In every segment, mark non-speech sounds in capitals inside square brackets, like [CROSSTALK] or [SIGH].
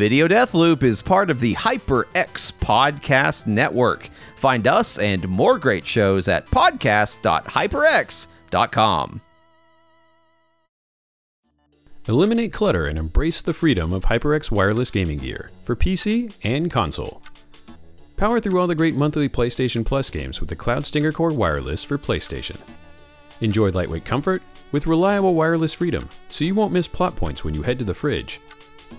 Video Death Loop is part of the HyperX Podcast Network. Find us and more great shows at podcast.hyperx.com. Eliminate clutter and embrace the freedom of HyperX wireless gaming gear for PC and console. Power through all the great monthly PlayStation Plus games with the Cloud Stinger Core wireless for PlayStation. Enjoy lightweight comfort with reliable wireless freedom so you won't miss plot points when you head to the fridge.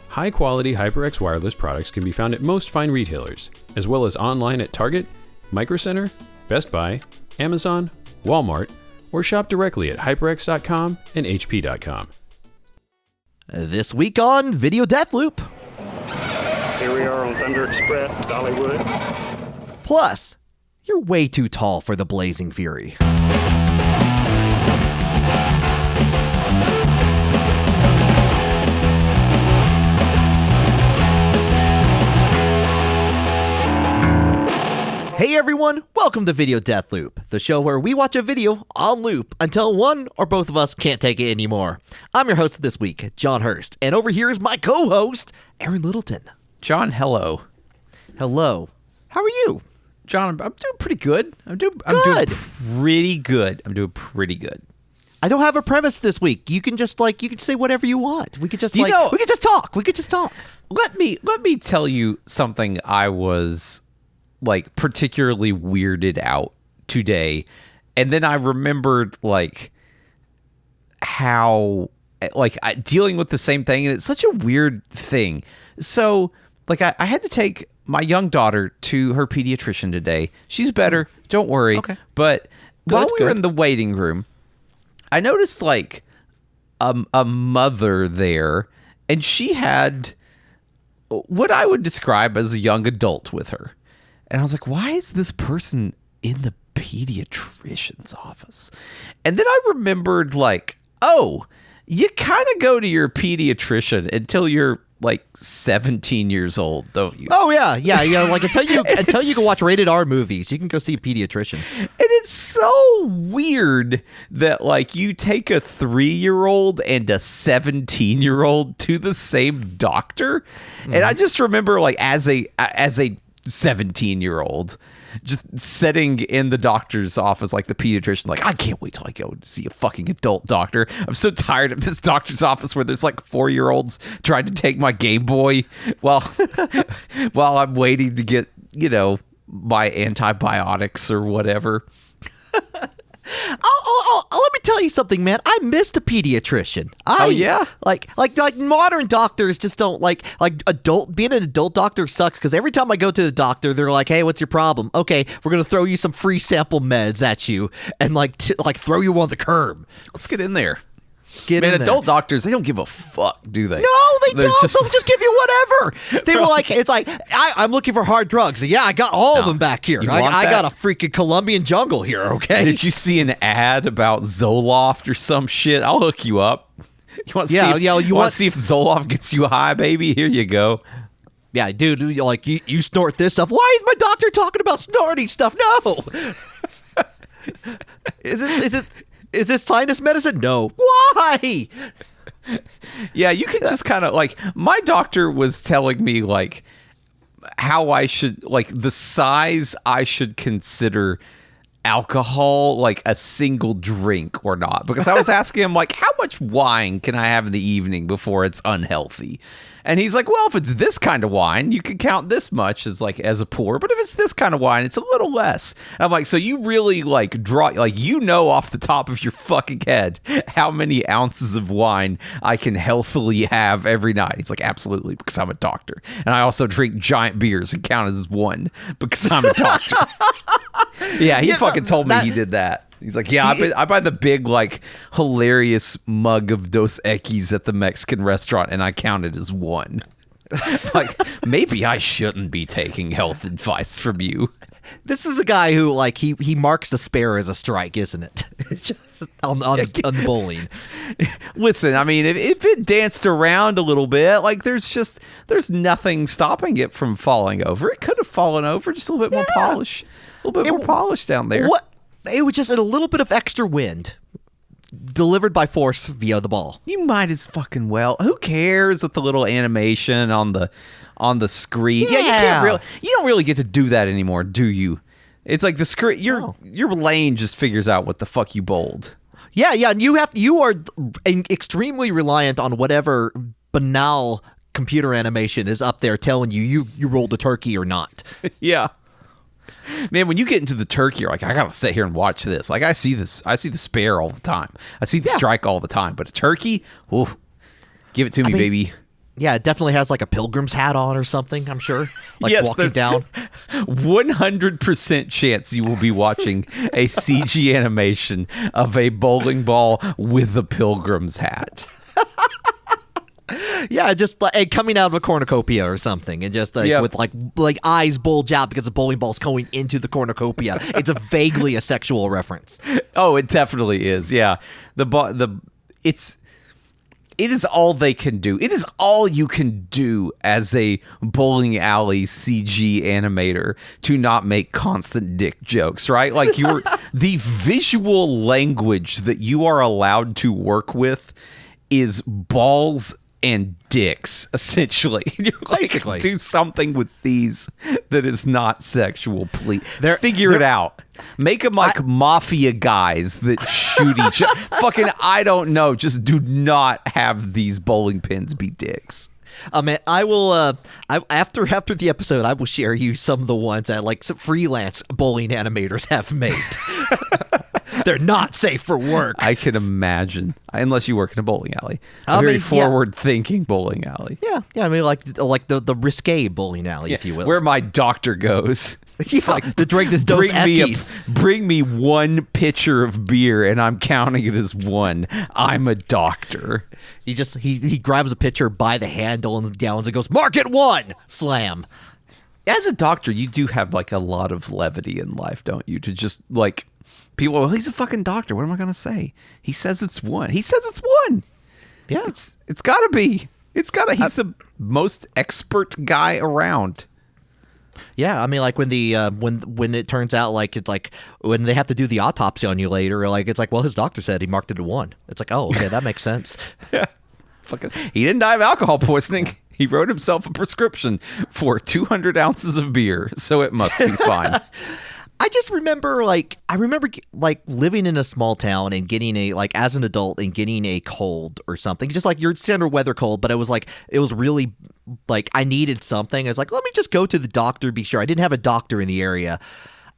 High quality HyperX wireless products can be found at most fine retailers, as well as online at Target, Micro Center, Best Buy, Amazon, Walmart, or shop directly at hyperx.com and hp.com. This week on Video Death Loop. Here we are on Thunder Express, Dollywood. Plus, you're way too tall for the Blazing Fury. Hey everyone, welcome to Video Death Loop, the show where we watch a video on loop until one or both of us can't take it anymore. I'm your host this week, John Hurst, and over here is my co host, Aaron Littleton. John, hello. Hello. How are you? John, I'm, I'm doing pretty good. I'm doing I'm doing Good. pretty good. I'm doing pretty good. I don't have a premise this week. You can just like you can say whatever you want. We could just You like know- we could just talk. We could just talk. Let me let me tell you something I was like particularly weirded out today. And then I remembered like how like I, dealing with the same thing and it's such a weird thing. So like I, I had to take my young daughter to her pediatrician today. She's better, don't worry. Okay. But while we were in the waiting room, I noticed like a, a mother there, and she had uh, what I would describe as a young adult with her. And I was like, why is this person in the pediatrician's office? And then I remembered, like, oh, you kind of go to your pediatrician until you're like 17 years old, don't you? Oh yeah, yeah, yeah. Like until you [LAUGHS] until you can watch rated R movies, you can go see a pediatrician. And it's so weird that like you take a three year old and a 17 year old to the same doctor. And I mm-hmm. just remember like as a as a 17 year old just sitting in the doctor's office like the pediatrician like i can't wait till i go see a fucking adult doctor. I'm so tired of this doctor's office where there's like four year olds trying to take my game boy while [LAUGHS] while i'm waiting to get you know my antibiotics or whatever [LAUGHS] Oh, oh, oh, let me tell you something, man. I missed a pediatrician. Oh, I, Oh, yeah? like like like modern doctors just don't like like adult being an adult doctor sucks because every time I go to the doctor, they're like, "Hey, what's your problem? Okay, we're gonna throw you some free sample meds at you and like t- like throw you on the curb." let's get in there Get Man, in there. adult doctors, they don't give a fuck, do they? No, they They're don't. They'll just give you whatever. [LAUGHS] They were like, it's like, I, I'm looking for hard drugs. Yeah, I got all of them back here. I, I got a freaking Colombian jungle here. Okay. Did you see an ad about Zoloft or some shit? I'll hook you up. [LAUGHS] You want to Yeah, see if, yeah, you want want- to see if Zoloft gets you high, baby? Here you go. Yeah, dude. Like, you, you snort this stuff. Why is my doctor talking about snorting stuff? No. [LAUGHS] is it? Is it? Is this sinus medicine? No. Why? [LAUGHS] Yeah, you can just kind of like my doctor was telling me like how I should like the size I should consider alcohol like a single drink or not. Because I was asking him like how much wine can I have in the evening before it's unhealthy and he's like well if it's this kind of wine you can count this much as like as a pour but if it's this kind of wine it's a little less. And I'm like so you really like draw like you know off the top of your fucking head how many ounces of wine I can healthily have every night? He's like absolutely because I'm a doctor. And I also drink giant beers and count as one because I'm a doctor [LAUGHS] yeah, he Yeah, fucking told me that- he did that. He's like, yeah, I buy, I buy the big, like, hilarious mug of Dos Equis at the Mexican restaurant, and I count it as one. [LAUGHS] like, maybe I shouldn't be taking health advice from you. This is a guy who like he he marks the spare as a strike, isn't it? [LAUGHS] Just on on, on the bowling. [LAUGHS] Listen, I mean, if, if it danced around a little bit, like, there's just, there's nothing stopping it from falling over. It could have fallen over, just a little bit more polish. A little bit It- more polish down there. What? It was just a little bit of extra wind. delivered by force via the ball. You might as fucking well. Who cares with the little animation on the on the screen? Yeah, you can't really. You don't really get to do that anymore, do you? It's like the screen. Your No. your lane just figures out what the fuck you bowled. Yeah, yeah, and you have you are extremely reliant on whatever banal computer animation is up there telling you you you rolled a turkey or not. [LAUGHS] Yeah. Man, when you get into the turkey, you're like, I gotta sit here and watch this. Like, I see this, I see the spare all the time. I see the Yeah. strike all the time. But a turkey, ooh, give it to me, mean, baby. Yeah, it definitely has like a pilgrim's hat on or something. I'm sure, like Yes, walking down. [LAUGHS] 100% chance you will be watching a CG animation of a bowling ball with a pilgrim's hat. [LAUGHS] Yeah, just like coming out of a cornucopia or something, and just like Yeah. with like like eyes bulge out because the bowling ball's going into the cornucopia. it's a vaguely a sexual reference. Oh, it definitely is. Yeah. The bo- the it's it is all they can do. It is all you can do as a bowling alley CG animator to not make constant dick jokes, right? Like you're [LAUGHS] the visual language that you are allowed to work with is balls and dicks [LAUGHS] essentially. [LAUGHS] You're like Basically. do something with these that is not sexual, please. They're- Figure it they're- out. Make them like mafia guys that shoot each other. [LAUGHS] Fucking, I don't know. Just do not have these bowling pins be dicks. I mean, I will. Uh, I after after the episode, I will share you some of the ones that like freelance bowling animators have made. They're not safe for work. I can imagine, unless you work in a bowling alley, a I very mean, yeah. forward-thinking bowling alley. yeah, yeah. I mean, like like the the risque bowling alley, if you will. Where my doctor goes. [LAUGHS] He's Yeah, to drink this bring me, a, bring me one pitcher of beer, and I'm counting it as one. I'm a doctor. he just he he grabs a pitcher by the handle and downs and goes, "Market one, slam." as a doctor, you do have like a lot of levity in life, don't you? To just like people, well, he's a fucking doctor. What am I gonna say? He says it's one. He says it's one. Yeah, It's it's gotta be. It's gotta. He's the most expert guy around. Yeah, I mean, like when the uh, when when it turns out like it's like when they have to do the autopsy on you later, like it's like, well, his doctor said he marked it a one. It's like, oh, okay, that makes sense. [LAUGHS] yeah, Fucking, he didn't die of alcohol poisoning. [LAUGHS] He wrote himself a prescription for 200 ounces of beer, so it must be fine. [LAUGHS] I just remember like I remember like living in a small town and getting a like as an adult and getting a cold or something, just like your standard weather cold, but it was like it was really like I needed something. I was like, let me just go to the doctor, be sure. I didn't have a doctor in the area.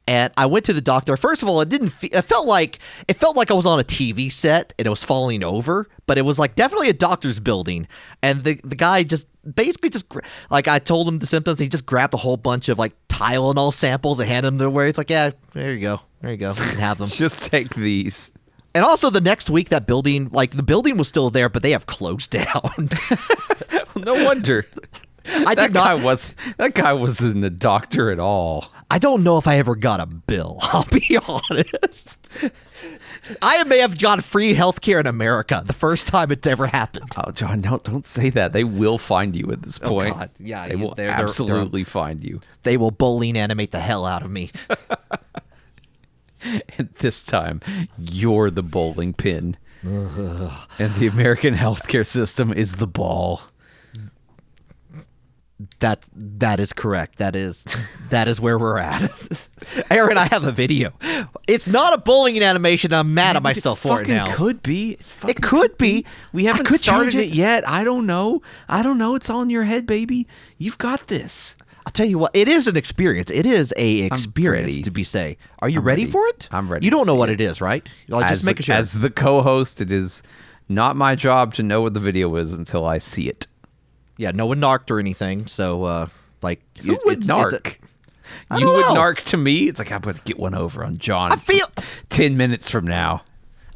And I went to the doctor. First of all, it didn't. Fe- it felt like it felt like I was on a TV set and it was falling over, but it was like definitely a doctor's building. And the the guy just basically just like I told him the symptoms. He just grabbed a whole bunch of like Tylenol samples and handed them to where it's like, yeah, there you go, there you go, you can have them. [LAUGHS] Just take these. and also the next week, that building, like the building was still there, but they have closed [LAUGHS] down. No wonder. I that did guy not. was that guy wasn't a doctor at all. I don't know if I ever got a bill. [LAUGHS] I'll be honest. I may have got free health care in America the first time it's ever happened. Oh, John, don't don't say that. They will find you at this oh, point. God. Yeah, they will they're- they're- they're- absolutely find you. They will bowling animate the hell out of me. [LAUGHS] And this time, you're the bowling pin, and the American healthcare system is the ball. That that is correct. That is that is where we're at. [LAUGHS] Aaron, I have a video. It's not a bullying animation. I'm mad at myself for it now. could be. It, fucking could be. We haven't could started it. it. yet. I don't know. I don't know. It's all in your head, baby. You've got this. I'll tell you what. It is an experience. It is a experience to be say. Are you ready, ready. for it? I'm ready You don't know what it. it is, right? Like, as, just making sure. as the co-host, it is not my job to know what the video is until I see it. yeah, no one narked or anything. So, uh, like, Who it- would it's- it's a- narc? [LAUGHS] you would know. narc to me. It's like I'm to get one over on John. I feel- ten minutes from now.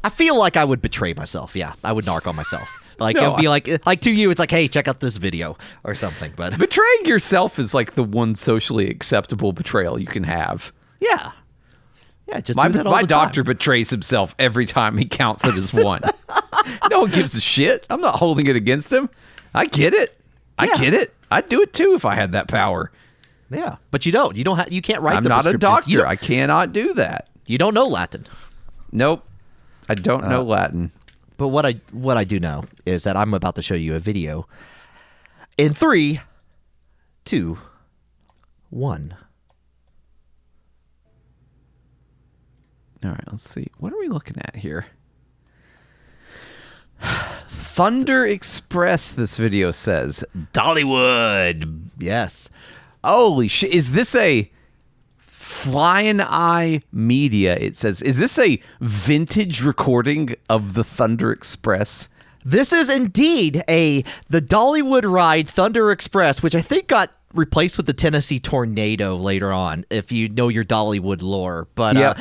I feel like I would betray myself. Yeah, I would narc on myself. Like No, it would be I- like like to you, it's like, hey, check out this video or something. But [LAUGHS] Betraying yourself is like the one socially acceptable betrayal you can have. yeah, yeah, just My, do that all my doctor time. betrays himself every time he counts it as [LAUGHS] one. no one gives a shit. I'm not holding it against him. I get it. I Yeah. get it. I'd do it too if I had that power. Yeah, but you don't. You don't have. You can't write. I'm the not a prescriptions. You doctor. I cannot do that. you don't know Latin. Nope. I don't know uh, Latin. But what I what I do know is that I'm about to show you a video. In three, two, one. All right, let's see. What are we looking at here? Thunder Express, this video says. Dollywood. Yes. Holy shit. Is this a Flying Eye Media? It says. Is this a vintage recording of the Thunder Express? This is indeed a the Dollywood ride Thunder Express, which I think got replaced with the Tennessee Tornado later on, if you know your Dollywood lore. But Yeah. uh,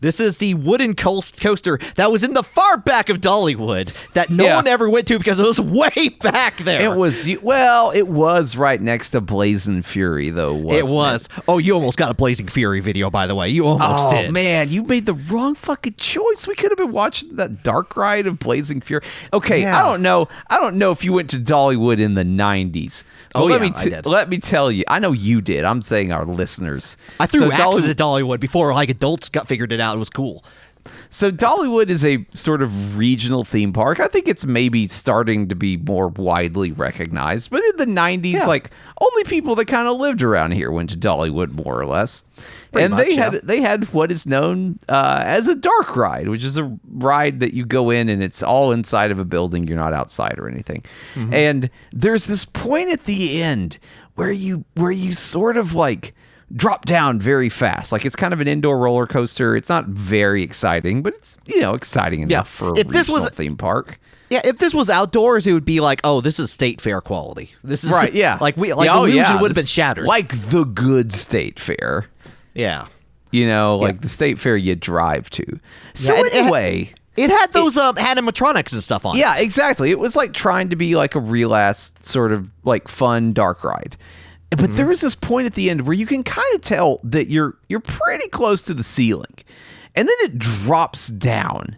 this is the wooden coaster that was in the far back of Dollywood that no Yeah. one ever went to because it was [LAUGHS] way back there. It was well, it was right next to Blazing Fury, though. It was. Oh, you almost got a Blazing Fury video, by the way. You almost did. Oh did. man, you made the wrong fucking choice. We could have been watching that dark ride of Blazing Fury. Okay, Yeah. I don't know. I don't know if you went to Dollywood in the '90s. Oh, let yeah, me I t- did. let me tell you. I know you did. I'm saying our listeners. I threw so Dolly- at Dollywood before like adults got figured it out. It was cool. So Dollywood is a sort of regional theme park. I think it's maybe starting to be more widely recognized. But in the 90s, Yeah. like only people that kind of lived around here went to Dollywood more or less. Pretty and much, they yeah. had they had what is known uh, as a dark ride, which is a ride that you go in and it's all inside of a building. You're not outside or anything. Mm-hmm. And there's this point at the end where you where you sort of like drop down very fast. Like it's kind of an indoor roller coaster. It's not very exciting, but it's you know exciting enough Yeah. for a If this was- regional theme park. Yeah, if this was outdoors, it would be like, oh, this is state fair quality. This is Right? Yeah. like we like Yeah, the oh, yeah, would have been shattered. Like the good state fair. yeah, You know, like the state fair you drive to. So Yeah, anyway. it had those um animatronics and stuff on. it. Yeah, exactly. It was like trying to be like a real ass sort of like fun dark ride. But Mm-hmm. there was this point at the end where you can kind of tell that you're you're pretty close to the ceiling. And then it drops down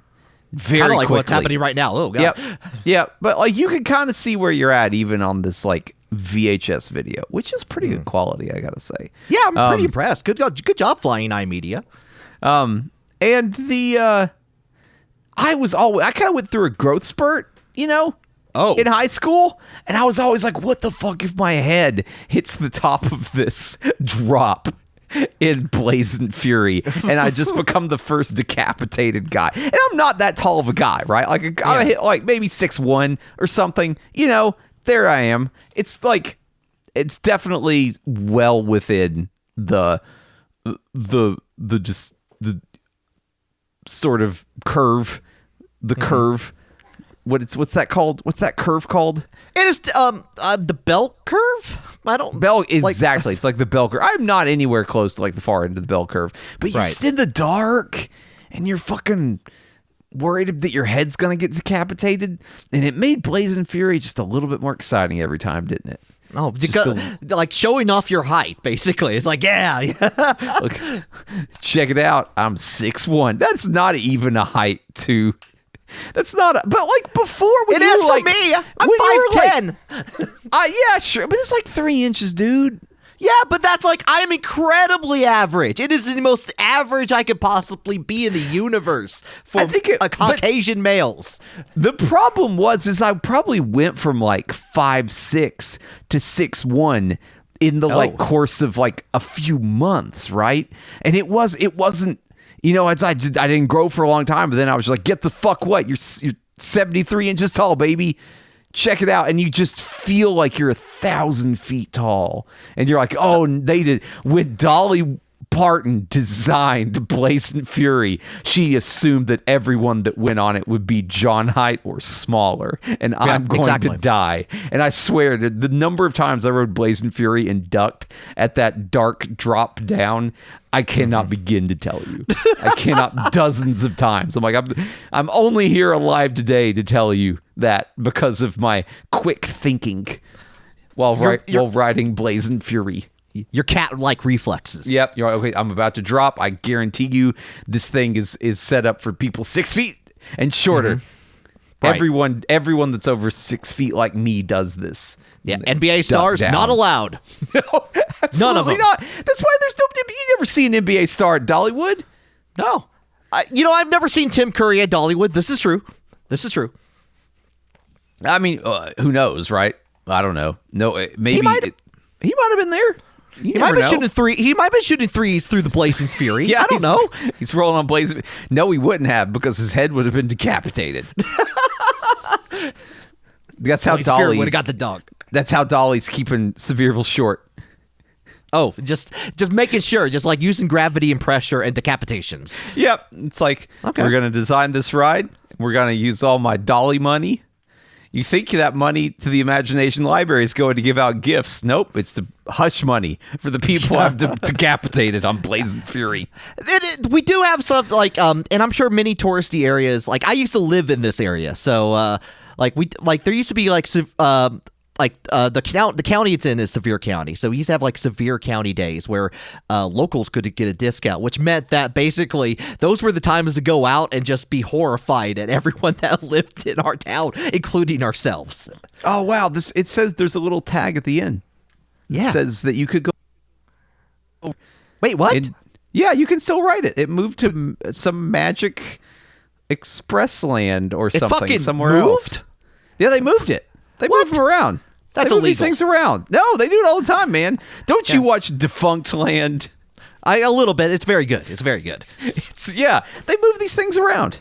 very kind of like what's happening right now. Oh god. Yep. Yep. But like you can kind of see where you're at even on this like VHS video, which is pretty Mm. good quality, I gotta say. Yeah, I'm pretty Um, impressed. Good job, good job, Flying Eye Media. Um, and the uh, I was always I kind of went through a growth spurt, you know. Oh. in high school, and I was always like, "What the fuck if my head hits the top of this drop?" In Blazing Fury, and I just [LAUGHS] become the first decapitated guy. And I'm not that tall of a guy, right? Like I Yeah. hit like maybe six one or something. You know, there I am. It's like it's definitely well within the the the just the sort of curve the Mm-hmm. curve what it's what's that called what's that curve called It is um uh, the bell curve. I don't bell like- exactly it's like the bell curve i'm not anywhere close to like the far end of the bell curve but you're Right. just in the dark and you're fucking worried that your head's gonna get decapitated and it made blazing fury just a little bit more exciting every time didn't it Oh, because, like showing off your height, basically. It's like, yeah, yeah. [LAUGHS] Look, check it out. I'm six one. That's not even a height to. That's not. A, but like before, when It you is were for like, me. I'm five ten. like- [LAUGHS] Uh, yeah, sure, but it's like three inches, dude. Yeah, but that's like I am incredibly average. It is the most average I could possibly be in the universe for I think it- a Caucasian males. The problem was, is I probably went from like five six to six one in the like Oh. course of like a few months, right? And it was, it wasn't, you know, it's I just I didn't grow for a long time, but then I was like, get the fuck what? You're you're seventy three inches tall, baby. Check it out, and you just feel like you're a thousand feet tall, and you're like, oh, they did with Dolly Parton designed Blazing Fury, she assumed that everyone that went on it would be John height or smaller, and I'm going exactly. to die. And I swear, the number of times I rode Blazing Fury and ducked at that dark drop down, I cannot Mm-hmm. begin to tell you. I cannot [LAUGHS] dozens of times. I'm like, I'm, I'm only here alive today to tell you that because of my quick thinking while, ri- you're- while riding Blazing Fury. Your cat-like reflexes. Yep, you're okay. I'm about to drop. I guarantee you, this thing is is set up for people six feet and shorter. Mm-hmm. Right. Everyone, everyone that's over six feet like me does this. Yeah, NBA stars down. not allowed. [LAUGHS] No, absolutely not. That's why there's no. You never see an NBA star at Dollywood. No. I, you know, I've never seen Tim Curry at Dollywood. This is true. This is true. I mean, uh, who knows, right? I don't know. No, uh, maybe he might have been there. You He might never have been know. shooting three. He might have been shooting threes through the blazing fury. [LAUGHS] Yeah, I don't know. He's rolling on blazing. No, he wouldn't have because his head would have been decapitated. [LAUGHS] That's how Blazing fury Dolly's. would have got the dunk. that's how Dolly's keeping Sevierville short. Oh, just just making sure, just like using gravity and pressure and decapitations. Yep. It's like Okay. we're gonna design this ride. We're gonna use all my Dolly money. You think that money to the Imagination Library is going to give out gifts? Nope. It's the hush money for the people I've de- [LAUGHS] decapitated on Blazing Fury. It, it- we do have some like um, and I'm sure many touristy areas. Like I used to live in this area, so uh, like we like there used to be like um. Like uh, the count, the county it's in is Sevier County, so we used to have like Sevier County days where uh, locals could get a discount, which meant that basically those were the times to go out and just be horrified at everyone [LAUGHS] that lived in our town, including ourselves. Oh wow! This it says there's a little tag at the end. Yeah. Says that you could go. Wait, what? And, yeah, you can still write it. It moved to some magic express land or something fucking somewhere else. moved? Yeah, they moved it. They What? moved them around. That's they move these things around. No, they do it all the time, man. Don't you watch Defunctland? I a little bit. It's very good. It's very good. It's yeah, they move these things around.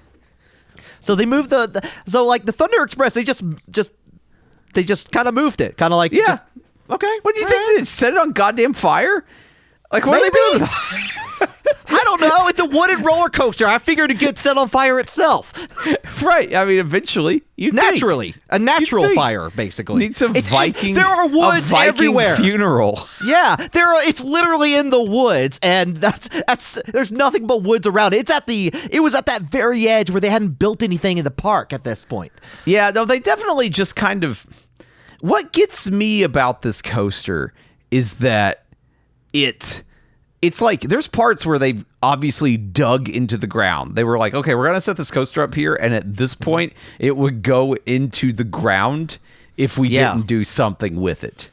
So they moved the, the so like the Thunder Express. They just just they just kind of moved it, kind of like Yeah. just- okay. What do you all think? right. They set it on goddamn fire? Like what are they doing? [LAUGHS] I don't know. It's a wooden roller coaster. I figured it'd get set on fire itself right. I mean, eventually, you naturally. A natural think. fire, basically. Needs a It's- Viking. there are woods Viking everywhere. funeral. Yeah, there are. It's literally in the woods, and that's that's. There's nothing but woods around it. It's at the. It was at that very edge where they hadn't built anything in the park at this point. Yeah, no, they definitely just kind of. What gets me about this coaster is that it. It's like there's parts where they've obviously dug into the ground. They were like, okay, we're gonna set this coaster up here, and at this point, it would go into the ground if we Yeah. didn't do something with it.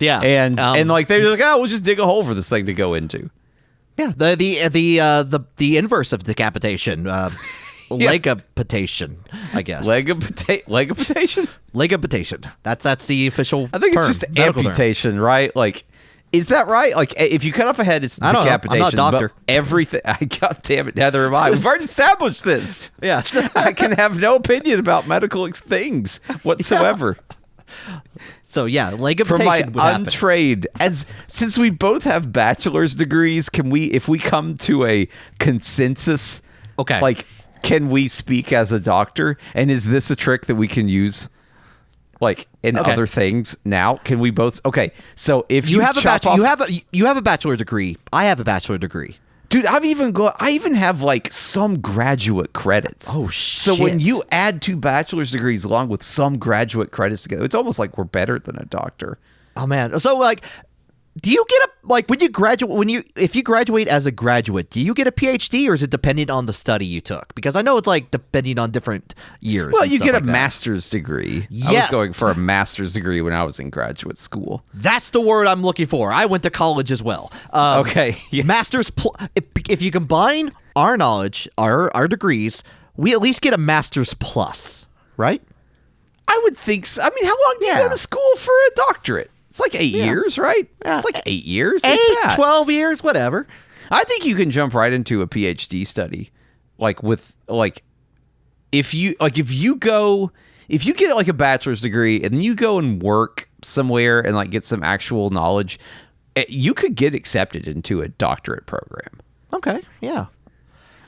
Yeah, And um, and like they're like, oh, we'll just dig a hole for this thing to go into. Yeah, the the the uh, the the inverse of decapitation, uh, [LAUGHS] legapitation, I guess. Legapita- legapitation? legapitation. That's that's the official. I think it's just medical term. amputation, right? Like, is that right? Like, if you cut off a head, it's I don't know. I'm not a decapitation. doctor. Everything. I [LAUGHS] God damn it, neither am I. We've already established this. Yeah. [LAUGHS] I can have no opinion about medical things whatsoever. [LAUGHS] so yeah, legapitation From my would happen. untrained, as since we both have bachelor's degrees, can we, if we come to a consensus, Okay. like, can we speak as a doctor? And is this a trick that we can use? Like in Okay. other things now, can we both? Okay, so if you, you have a bachelor, off, you have a you have a bachelor degree. I have a bachelor degree. Dude, I've even got I even have like some graduate credits. Oh, shit. So when you add two bachelor's degrees along with some graduate credits together, it's almost like we're better than a doctor. Oh man. So like do you get a like when you graduate when you if you graduate as a graduate, do you get a PhD or is it dependent on the study you took? Because I know it's like depending on different years. Well, you get a that. master's degree. I was going for a master's degree when I was in graduate school. That's the word I'm looking for. I went to college as well. Um, Okay, [LAUGHS] yes. Master's. Pl- if, if you combine our knowledge, our our degrees, we at least get a master's plus, right? I would think so. I mean, how long do you go to school for a doctorate? It's like eight years, right? Yeah. It's like eight years. Eight, that. 12 years, whatever. I think you can jump right into a PhD study, like with like if you like if you go if you get like a bachelor's degree and then you go and work somewhere and like get some actual knowledge, eh, you could get accepted into a doctorate program. Okay, yeah.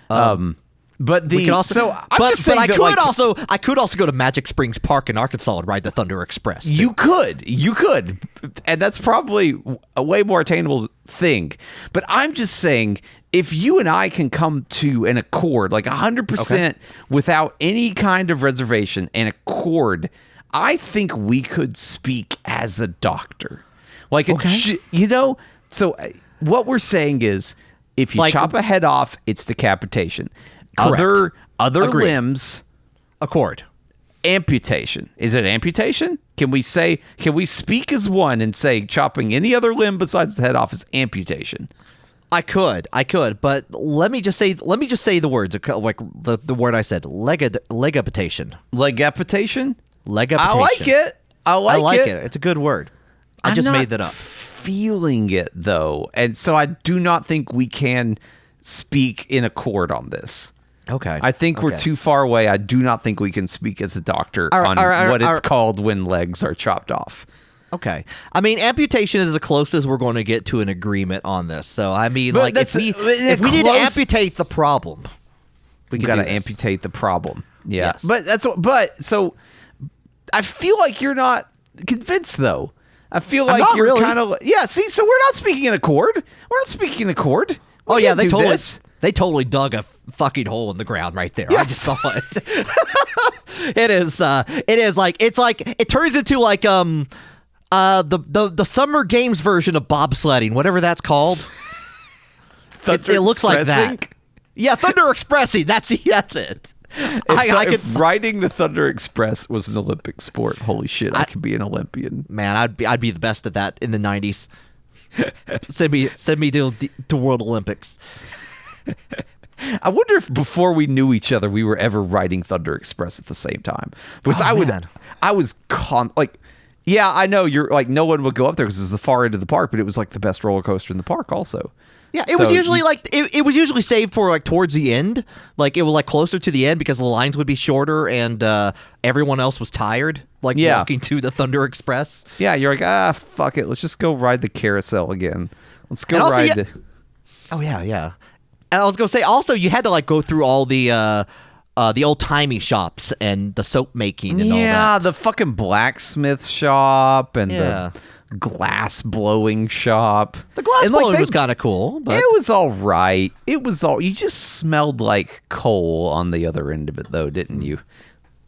Um, but the We can also, so I'm but, just saying but I that, could like, also, I could also go to Magic Springs Park in Arkansas and ride the Thunder Express. too. You could, you could, and that's probably a way more attainable thing. But I'm just saying, if you and I can come to an accord, like 100 percent, without any kind of reservation, an accord, I think we could speak as a doctor, like a, Okay. ge- you know. So uh, what we're saying is, if you Like- chop a head off, it's decapitation. Correct. Other other Agreed. limbs accord. amputation. Is it amputation? Can we say can we speak as one and say chopping any other limb besides the head off is amputation? I could, I could, but let me just say, let me just say the words, like the, the word I said, leg legapitation, Legapitation? legapitation. I like it. I I like, like it. it. It's a good word. I I'm just made that up. Feeling it though, and so I do not think we can speak in accord on this. Okay. I think we're too far away. I do not think we can speak as a doctor right, on right, all what it's called when legs are chopped off. Okay. I mean, amputation is the closest we're going to get to an agreement on this. So, I mean, But like, if we, if we need to amputate the problem, we got to amputate the problem. Yeah, Yes. but that's what. But so, I feel like you're not convinced though. I feel like you're really. kind of yeah. See, so we're not speaking in accord. We're not speaking in accord. We Oh, yeah. They totally, this. they totally dug a fucking hole in the ground right there. I just saw it. [LAUGHS] it is, uh, it is like, it's like, it turns into like, um, uh, the, the, the summer games version of bobsledding, whatever that's called. [LAUGHS] It, it looks like that. Yeah, Thunder Expressing. That's [LAUGHS] that's it. If, I, I could, riding the Thunder Express was an Olympic sport, holy shit, I, could be an Olympian. man, I'd be I'd be the best at that in the '90s. send me send me to to World Olympics. I wonder if before we knew each other, we were ever riding Thunder Express at the same time. Because Oh, I would, man. I was con like, yeah, I know you're like no one would go up there because it was the far end of the park, but it was like the best roller coaster in the park, also. Yeah, it was usually you- like it, it was usually saved for like towards the end. Like it was like closer to the end because the lines would be shorter and uh, everyone else was tired. Like Yeah. walking to the Thunder Express. Yeah, you're like ah fuck it, let's just go ride the carousel again. Let's go And also, ride. yeah- Oh yeah, yeah. And I was gonna say also you had to like go through all the uh, uh, the old timey shops and the soap making and all yeah, that. the fucking blacksmith shop and Yeah. the glass blowing shop. The glass And, like, blowing they- was kind of cool, but It was all right. It was all. You just smelled like coal on the other end of it, though, didn't you?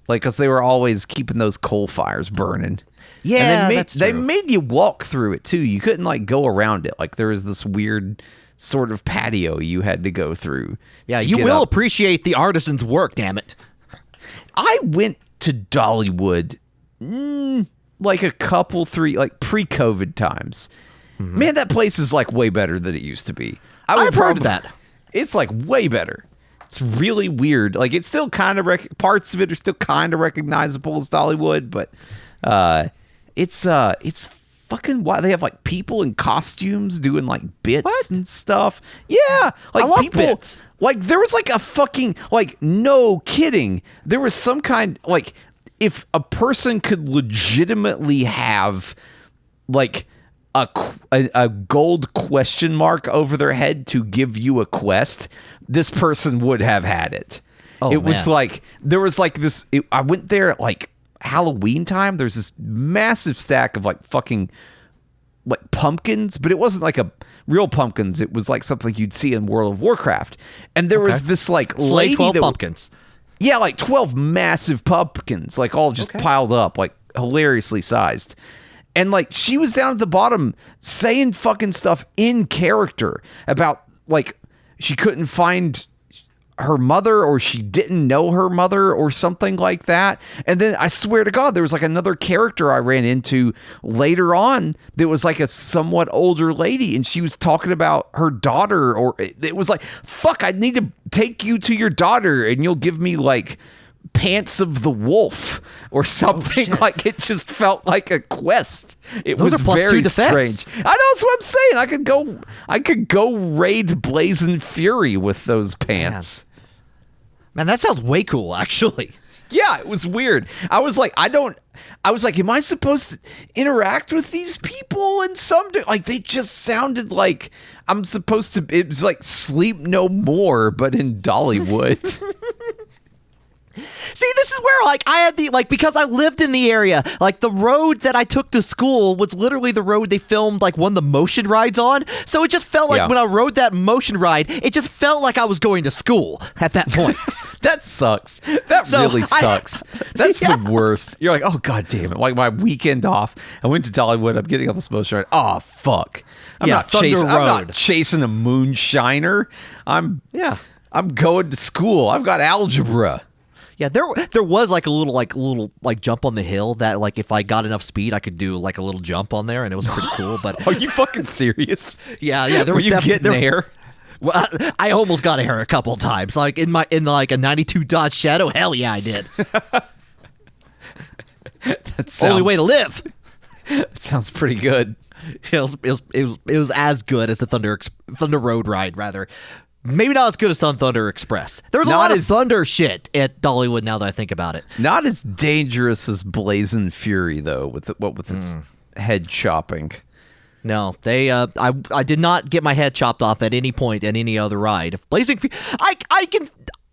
Like, because they were always keeping those coal fires burning. Yeah, and they made, they made you walk through it too. You couldn't like go around it. Like there was this weird sort of patio you had to go through. yeah, you will up. appreciate the artisan's work. Damn it. I went to Dollywood mm, like a couple, three, like pre-COVID times. Man, that place is like way better than it used to be. I would Mm-hmm. I've heard that. It's like way better. It's really weird. Like it's still kind of rec- parts of it are still kind of recognizable as Dollywood, but uh, it's uh, it's fucking why they have like people in costumes doing like bits What? and stuff. Yeah, like love people. bits. Like there was like a fucking like no kidding. There was some kind like if a person could legitimately have like a, a a gold question mark over their head to give you a quest, this person would have had it. Oh, it was like there was like this. It, I went there at like Halloween time. There's this massive stack of like fucking like pumpkins, but it wasn't like a real pumpkins. It was like something you'd see in World of Warcraft. And there was this like Slay lady twelve that, pumpkins. yeah, like 12 massive pumpkins, like all just piled up, like hilariously sized. And like she was down at the bottom saying fucking stuff in character about like she couldn't find her mother or she didn't know her mother or something like that. And then I swear to God, there was like another character I ran into later on that was like a somewhat older lady and she was talking about her daughter or it was like, fuck, I need to take you to your daughter and you'll give me like pants of the wolf or oh, something like it just felt like a quest. It Those was are plus two very strange. I know that's what i'm saying. I could go i could go raid blazing fury with those pants. Man, that sounds way cool, actually. [LAUGHS] yeah, it was weird. I was like, I don't. I was like, am I supposed to interact with these people And some? de- Like they just sounded like I'm supposed to. It was like sleep no more, but in Dollywood. [LAUGHS] See, this is where like I had the like because I lived in the area, like the road that I took to school was literally the road they filmed like one of the motion rides on. So it just felt like Yeah. when I rode that motion ride, it just felt like I was going to school at that point. [LAUGHS] that sucks. That So, really I- sucks. [LAUGHS] That's Yeah. the worst. You're like, oh god damn it! Like my weekend off, I went to Dollywood. I'm getting on this motion ride. Oh fuck! I'm Yeah, not Thunder chasing. I'm not chasing a moonshiner. I'm Yeah. I'm going to school. I've got algebra. Yeah, there there was like a little like little like jump on the hill that like if I got enough speed I could do like a little jump on there and it was pretty cool. But [LAUGHS] Are you fucking serious? yeah, yeah, there Were was you definitely getting there, there? [LAUGHS] Well, I, I almost got a hair a couple times, like in my in like a '92 Dodge Shadow. Hell yeah, I did. [LAUGHS] That's sounds, Only way to live. that sounds pretty good. It was, it was it was it was as good as the Thunder Thunder Road ride, rather. Maybe not as good as Sun Thunder Express. There was a Not lot of Thunder shit at Dollywood. Now that I think about it, Not as dangerous as Blazing Fury though, with the, what with its head chopping. no, they. Uh, I I did not get my head chopped off at any point in any other ride. Blazing, Fu- I I can.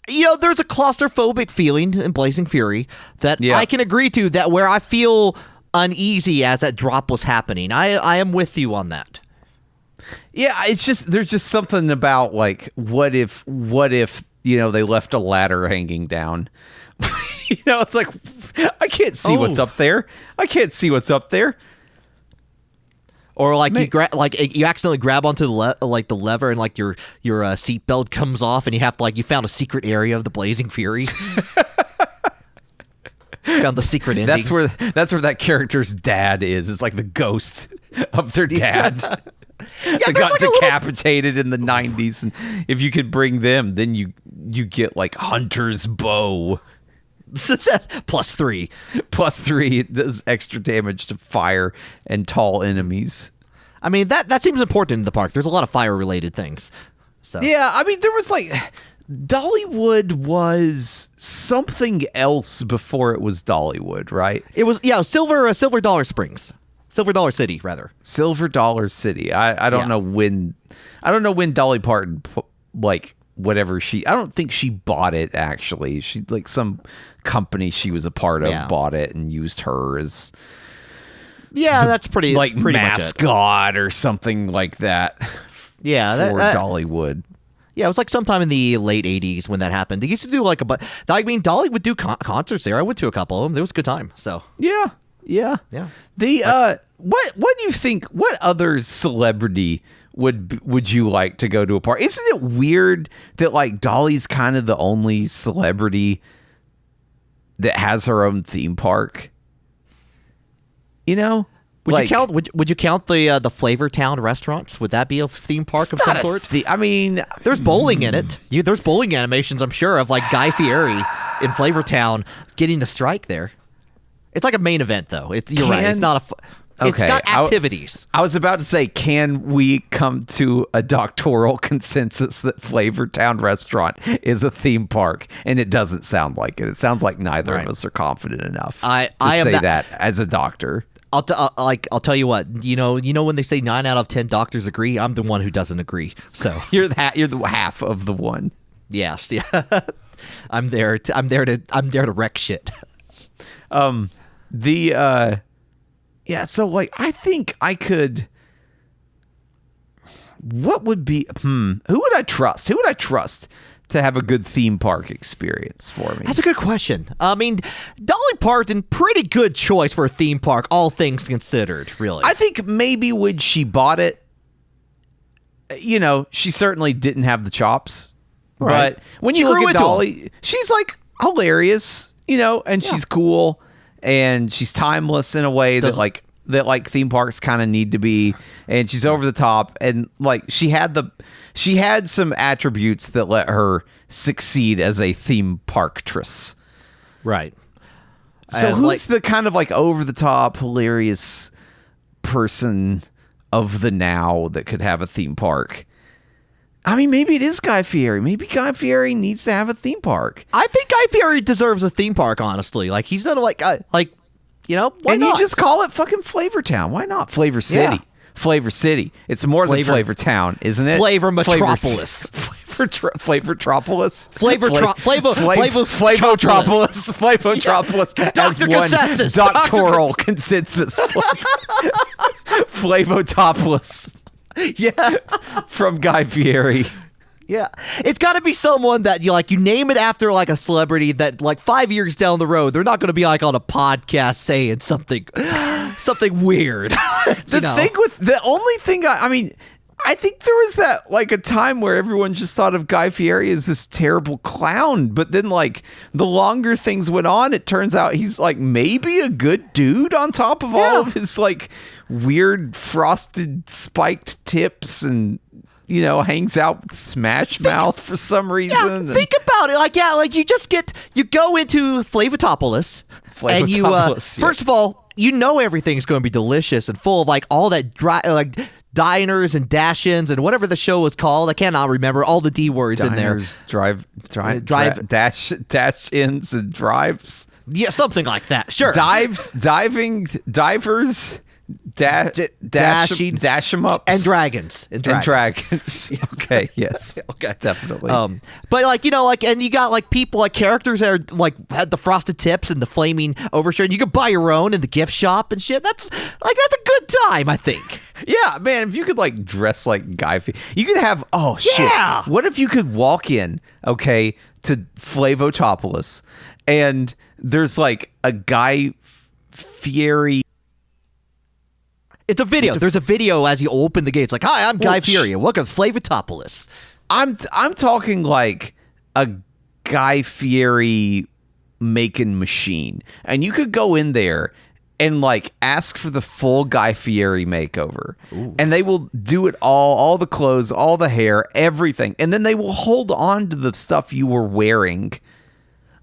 You know, there's a claustrophobic feeling in Blazing Fury that Yeah. I can agree to. That where I feel uneasy as that drop was happening. I I am with you on that. Yeah, it's just there's just something about like what if what if you know they left a ladder hanging down. [LAUGHS] you know, it's like I can't see what's Oh. up there. I can't see what's up there. Or like you gra- like you accidentally grab onto the le- like the lever and like your your uh, seatbelt comes off and you have to like you found a secret area of the Blazing Fury. [LAUGHS] found the secret ending. That's where that's where that character's dad is. It's like the ghost of their [LAUGHS] dad. That there's got like a little- decapitated in the 90s and if you could bring them then you you get like hunter's bow [LAUGHS] plus three. plus 3 it does extra damage to fire and tall enemies I mean that that seems important in the park. There's a lot of fire related things. So Yeah, I mean, there was like Dollywood was something else before it was Dollywood, right? it was yeah silver uh, silver dollar springs, silver dollar city rather. Silver Dollar City. I, I don't Yeah. know when. I don't know when Dolly Parton like whatever she. I don't think she bought it actually. She like some company she was a part of Yeah. bought it and used her as Yeah, that's pretty like pretty mascot or something like that Yeah, that, for that- Dollywood. yeah, it was like sometime in the late '80s when that happened. They used to do like a but. I mean, Dolly would do con- concerts there. I went to a couple of them. It was a good time. So Yeah, yeah, Yeah. The uh, what what do you think? What other celebrity would would you like to go to a party? Isn't it weird that like Dolly's kind of the only celebrity that has her own theme park? You know, would Like, you count? Would, would you count the uh, the Flavor Town restaurants? Would that be a theme park of some sort? the- I mean, There's bowling in it. You, there's bowling animations, I'm sure, of like Guy Fieri in Flavor Town getting the strike there. It's like a main event, though. It's, you're right. It's not a. fu- It's Okay, got activities. I was about to say, can we come to a doctoral [LAUGHS] consensus that Flavor Town Restaurant is a theme park? And it doesn't sound like it. It sounds like neither Right. of us are confident enough I- to I say that- that as a doctor. I'll t- like I'll tell you what. You know, you know when they say nine out of ten doctors agree, I'm the one who doesn't agree. So [LAUGHS] You're the you're the half of the one. yes, [LAUGHS] yeah. I'm there. To, I'm there to. I'm there to wreck shit. Um, the uh, yeah. So like, I think I could. What would be hmm? Who would I trust? Who would I trust to have a good theme park experience for me? That's a good question. I mean, Dolly Parton, pretty good choice for a theme park, all things considered. Really, I think maybe when she bought it, you know, she certainly didn't have the chops. Right. But when She you look at. Dolly, she's like hilarious, you know, and she's cool and she's timeless in a way that like that like theme parks kind of need to be and she's over the top and like she had the she had some attributes that let her succeed as a theme parktress. right. So And, who's like- the kind of like over the top, hilarious person of the now that could have a theme park? I mean, maybe it is Guy Fieri. Maybe Guy Fieri needs to have a theme park. I think Guy Fieri deserves a theme park. Honestly, like he's done like uh, like you know why and not? you just call it fucking Flavor Town. Why not Flavor City? Yeah. Flavor City. It's more Flavor- than Flavor Town, isn't it? Flavor Flavor- Metropolis. Flavor tro- Flavortropolis. [LAUGHS] Flavor tro- Flavor- Flavor- Flavotropolis. Flavotropolis. [LAUGHS] As Dr. one Consensus. doctoral consensus. [LAUGHS] Flavotopolis [LAUGHS] yeah. from Guy Fieri. Yeah, it's got to be someone that you like. You name it after like a celebrity that, like, five years down the road, they're not going to be like on a podcast saying something, [GASPS] something weird. [LAUGHS] The thing with the only thing I, I mean, I think there was that like a time where everyone just thought of Guy Fieri as this terrible clown, but then like the longer things went on, it turns out he's like maybe a good dude on top of all of his like weird frosted spiked tips and you know hangs out with Smash Mouth for some reason. Yeah, and- think about it. Like, yeah, like you just get you go into Flavatopolis, and you uh, yeah. first of all, you know everything's going to be delicious and full of like all that dry like diners and dash-ins and whatever the show was called. I cannot remember all the d words in there. Diners, drive, drive, Drive- drive, dash, dash ins and drives, Yeah, something like that. Sure. dives, diving, divers, da- D- dash, dashing- dash them up, and dragons and and dragons. dragons. [LAUGHS] okay, yes, [LAUGHS] Okay. definitely. Um, but like you know, like and you got like people like characters that are like had the frosted tips and the flaming overshirt. And you could buy your own in the gift shop and shit. That's like that's a good time, I think. Yeah, man, if you could like dress like Guy, Fieri, you could have. Oh shit! Yeah! What if you could walk in, okay, to Flavotopolis, and there's like a Guy Fieri It's a video. There's a video as you open the gates. Like, hi, I'm Guy Well, sh- Fieri. Welcome to. I'm I'm talking like a Guy Fieri making machine, and you could go in there and like ask for the full Guy Fieri makeover, and they will do it all, all the clothes, all the hair, everything, and then they will hold on to the stuff you were wearing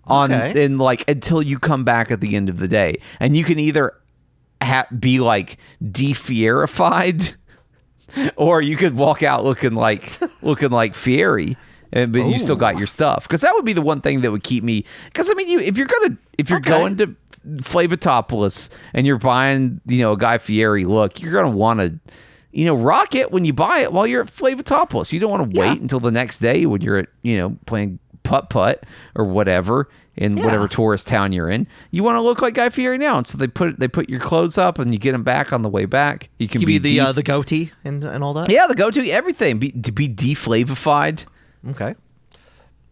on Okay. and like until you come back at the end of the day, and you can either ha- be like defierified [LAUGHS] or you could walk out looking like looking like Fieri, and but you still got your stuff. Because that would be the one thing that would keep me. Because I mean, you if you're gonna if you're Okay. going to Flavatopolis and you're buying you know a Guy Fieri look, you're gonna want to. You know, rock it when you buy it while you're at Flavatopolis. You don't want to wait until the next day when you're at, you know, playing putt putt or whatever in whatever tourist town you're in. You want to look like Guy Fieri now, and so they put they put your clothes up and you get them back on the way back. You can be the def- uh, the goatee and and all that. yeah, the go-to everything be, to be deflavified, Okay.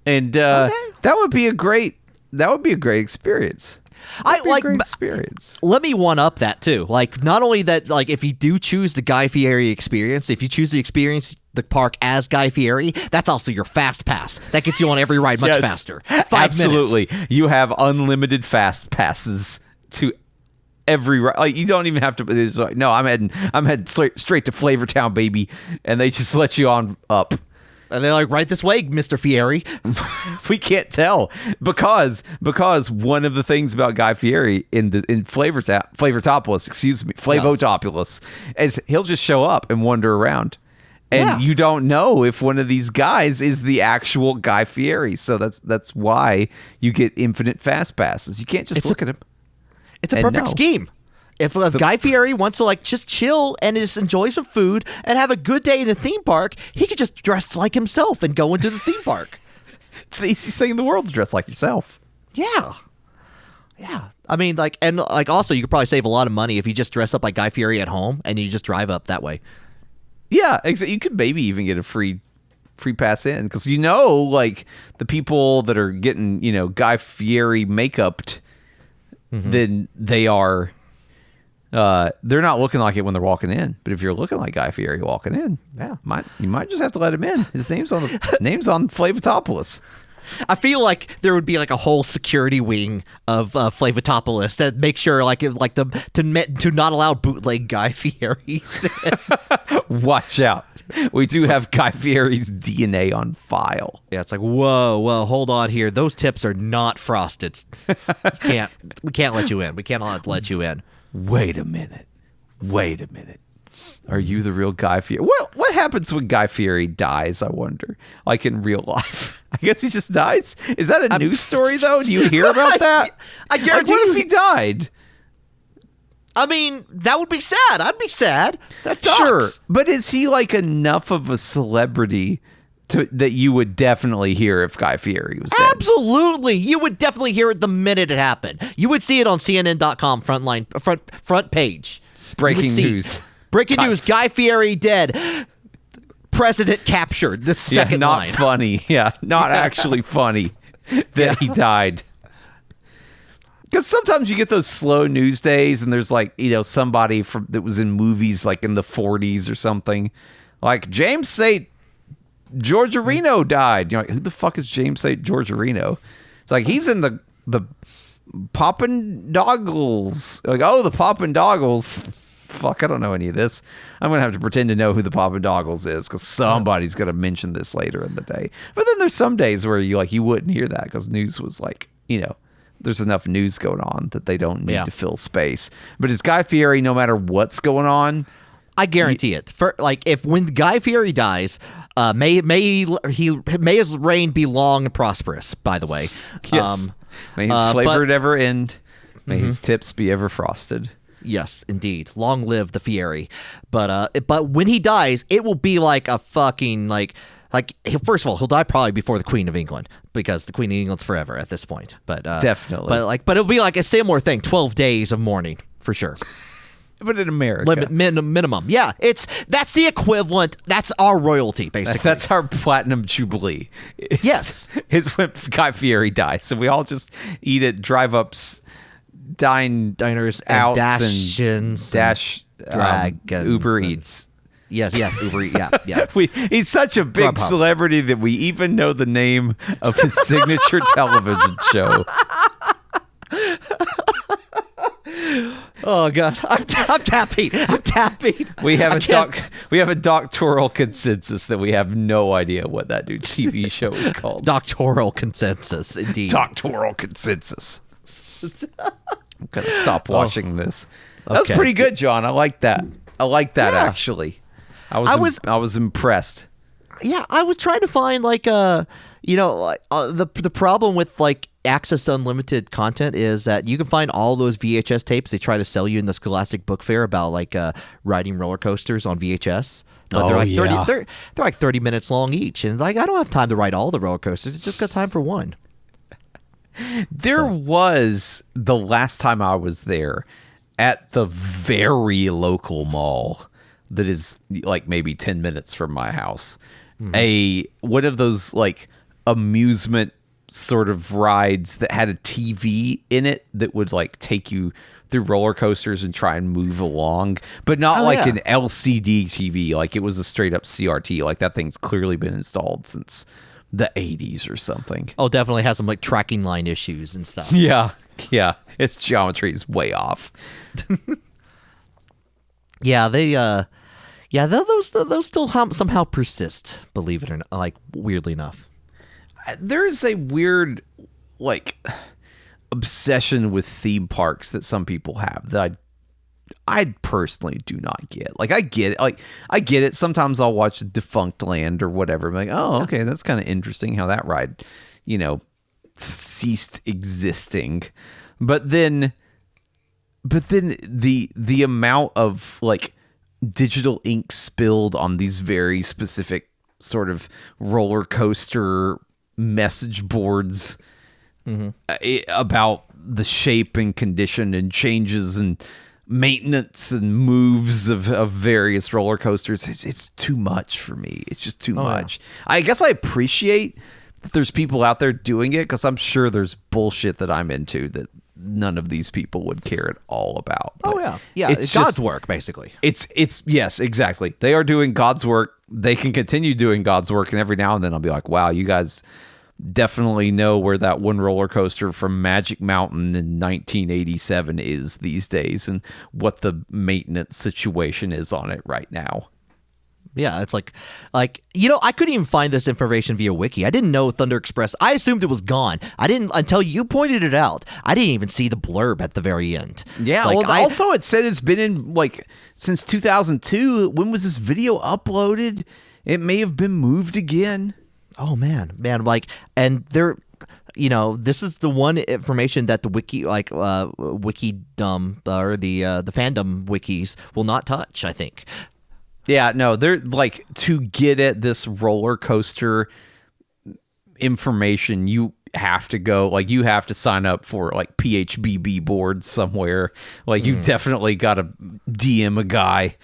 and uh, that would be a great that would be a great experience. I That'd be a like. great experience. Let me one up that too. Like, not only that, like, if you do choose the Guy Fieri experience, if you choose the experience the park as Guy Fieri, that's also your fast pass. That gets you on every ride much Yes, faster. Five absolutely. minutes. You have unlimited fast passes to every ride. like you don't even have to. Like, no, I'm heading I'm heading straight, straight to Flavortown, baby, and they just let you on up. And they're like, right this way, Mister Fieri. [LAUGHS] we can't tell because because one of the things about Guy Fieri in the in Flavor Flavortopolis, excuse me, Flavotopolis, is he'll just show up and wander around. And Yeah. you don't know if one of these guys is the actual Guy Fieri. So that's that's why you get infinite fast passes. You can't just It's a- look at him. It's a perfect no. scheme. If, if the- Guy Fieri wants to like just chill and just enjoy some food and have a good day in a theme park, he could just dress like himself and go into the theme park. [LAUGHS] It's the easiest thing in the world to dress like yourself. Yeah. Yeah. I mean, like, and like, also, you could probably save a lot of money if you just dress up like Guy Fieri at home and you just drive up that way. Yeah, you could maybe even get a free free pass in because you know, like the people that are getting you know Guy Fieri makeuped, Mm-hmm. then they are. Uh, they're not looking like it when they're walking in, but if you're looking like Guy Fieri walking in, Yeah. might you might just have to let him in. His name's on the [LAUGHS] name's on Flavatopolis. I feel like there would be like a whole security wing of uh, Flavatopolis that make sure, like, if, like the to to not allow bootleg Guy [LAUGHS] Fieri. [LAUGHS] Watch out, we do have Guy Fieri's DNA on file. Yeah, it's like whoa, whoa, hold on here. Those tips are not frosted. You can't we can't let you in. We cannot let you in. Wait a minute. Wait a minute. Are you the real Guy Fieri? What what happens when Guy Fieri dies? I wonder. Like in real life, [LAUGHS] I guess he just dies. Is that a news story though? Do you [LAUGHS] hear about that? [LAUGHS] I Like, guarantee what if he died? I mean, that would be sad. I'd be sad. That sucks. Sure, but is he like enough of a celebrity to that you would definitely hear if Guy Fieri was dead? Absolutely. You would definitely hear it the minute it happened. You would see it on CNN.com frontline front front page. Breaking news. [LAUGHS] Breaking Guy- news, Guy Fieri dead. President captured. The second Yeah, not line. funny. [LAUGHS] Yeah, not [LAUGHS] actually funny that he died. Because sometimes you get those slow news days, and there's like you know somebody from that was in movies like in the 40s or something, like James St. Georgerino died. You're like, who the fuck is James St. Georgerino? It's like he's in the the Poppin' Doggles. Like, oh, the Poppin' Doggles. [LAUGHS] Fuck, I don't know any of this. I'm gonna have to pretend to know who the Poppin' Doggles is because somebody's gonna mention this later in the day. But then there's some days where you like you wouldn't hear that because news was like, you know, there's enough news going on that they don't need Yeah. to fill space. But it's Guy Fieri, no matter what's going on. I guarantee it. For like, if when Guy Fieri dies, uh, may may he may his reign be long and prosperous. By the way, [LAUGHS] Yes. Um, May his uh, flavor but- ever end. May his tips be ever frosted. Yes, indeed. Long live the Fieri. But uh but when he dies, it will be like a fucking like like first of all, he'll die probably before the Queen of England because the Queen of England's forever at this point. But uh, Definitely. But like but it'll be like a similar thing, 12 days of mourning for sure. But in America, Limit min- minimum. Yeah, it's that's the equivalent. That's our royalty basically. That's our platinum jubilee. Is- Yes. [LAUGHS] is when Guy Fieri dies. So we all just eat at drive ups, dine Diners and outs Dashins and dash um, Uber and- Eats. yes, yes, Uber Eats, yeah, yeah. [LAUGHS] We, he's such a big Grubhub. celebrity that we even know the name of his signature [LAUGHS] television show. Oh god, I'm, I'm tapping. I'm tapping. We have I a can't- doc, we have a doctoral consensus that we have no idea what that new TV [LAUGHS] show is called. doctoral consensus, indeed. doctoral consensus. I'm gonna stop watching this. That's Okay. pretty good, John. I like that. I like that Yeah. actually. I was I im- was- I was impressed. yeah, I was trying to find like uh you know uh, the the problem with like access to unlimited content is that you can find all those VHS tapes they try to sell you in the Scholastic Book Fair about like uh riding roller coasters on VHS. But they're Oh, like 30 yeah. they're, they're like 30 minutes long each and like I don't have time to ride all the roller coasters. It's just got time for one. [LAUGHS] There was the last time I was there at the very local mall that is like maybe 10 minutes from my house. A one of those like amusement sort of rides that had a TV in it that would like take you through roller coasters and try and move along, but not Oh, like yeah. an LCD TV. Like it was a straight up CRT. Like that thing's clearly been installed since the 80s or something. Oh, definitely has some like tracking line issues and stuff. [LAUGHS] Yeah, yeah. Its geometry is way off. [LAUGHS] Yeah, they uh yeah, those those still somehow persist, believe it or not, like weirdly enough. There is a weird, like, obsession with theme parks that some people have that I, I personally do not get. Like, I get it. Like, I get it. Sometimes I'll watch Defunctland or whatever. I'm like, oh, okay, that's kind of interesting how that ride, you know, ceased existing. But then but then the the amount of like digital ink spilled on these very specific sort of roller coaster message boards uh, i- about the shape and condition and changes and maintenance and moves of, of various roller coasters. It's, it's too much for me. It's just too much. I guess i appreciate that there's people out there doing it because i'm sure there's bullshit that i'm into that none of these people would care at all about Oh yeah, yeah, it's it's God's just- work basically. it's it's yes, exactly. They are doing God's work. They can continue doing God's work, and every now and then I'll be like, "Wow, you guys definitely know where that one roller coaster from Magic Mountain in 1987 is these days, and what the maintenance situation is on it right now." Yeah, it's like, like you know, I couldn't even find this information via wiki. I didn't know Thunder Express. I assumed it was gone. I didn't until you pointed it out. I didn't even see the blurb at the very end. Yeah. Like, well, I- also it said it's been in like since 2002. When was this video uploaded? It may have been moved again. Oh man, man, like, and there, you know, this is the one information that the wiki, like, uh, wiki dumb or the uh, the fandom wikis will not touch. I think. Yeah, no, they're like to get at this roller coaster information, you have to go like you have to sign up for like PHBB boards somewhere. Like you definitely got to DM a guy.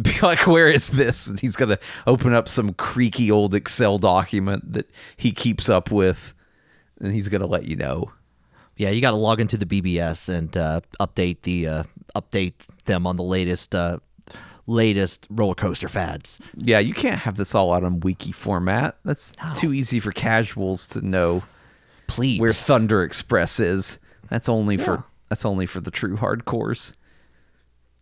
Be like, where is this? And he's gonna open up some creaky old Excel document that he keeps up with, and he's gonna let you know. Yeah, you got to log into the BBS and uh, update the uh, update them on the latest uh, latest roller coaster fads. Yeah, you can't have this all out on wiki format. That's too easy for casuals to know Please. where Thunder Express is. That's only for that's only for the true hardcores.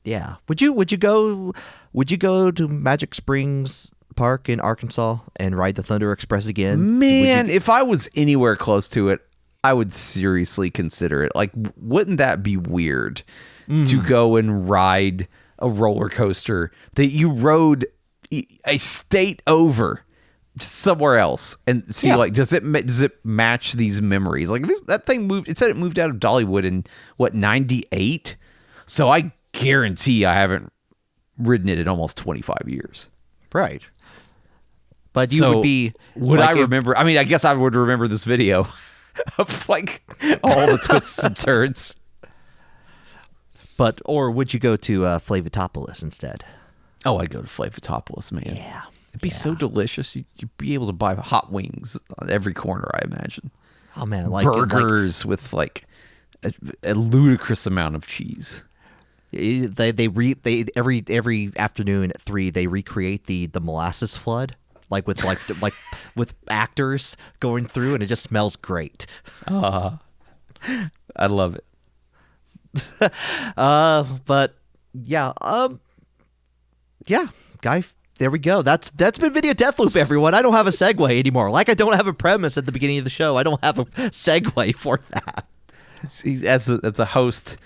yeah. Would you would you go would you go to Magic Springs Park in Arkansas and ride the Thunder Express again? Would you- Man, if I was anywhere close to it, I would seriously consider it. Like, wouldn't that be weird to mm. go and ride a roller coaster that you rode a state over somewhere else and see Yeah. like does it does it match these memories? Like this, that thing moved. It said it moved out of Dollywood in what ninety eight. So I guarantee I haven't ridden it in almost twenty five years. right. But you So, would be Would like, I if- remember? I mean, I guess I would remember this video [LAUGHS] of like all the twists and turns. But or would you go to uh, Flavitopolis instead? Oh, I'd go to Flavitopolis, man. Yeah. It'd be so delicious. You, you'd be able to buy hot wings on every corner, I imagine. Oh man, like like, Burgers with like a, a ludicrous amount of cheese. they they re they every every afternoon at three they recreate the the molasses flood like with like [LAUGHS] like with actors going through and it just smells great. I love it. [LAUGHS] Uh, but yeah, um, yeah, guy. There we go. That's that's been video death loop, everyone. I don't have a segue anymore. Like I don't have a premise at the beginning of the show. I don't have a segue for that. See, As a, as a host,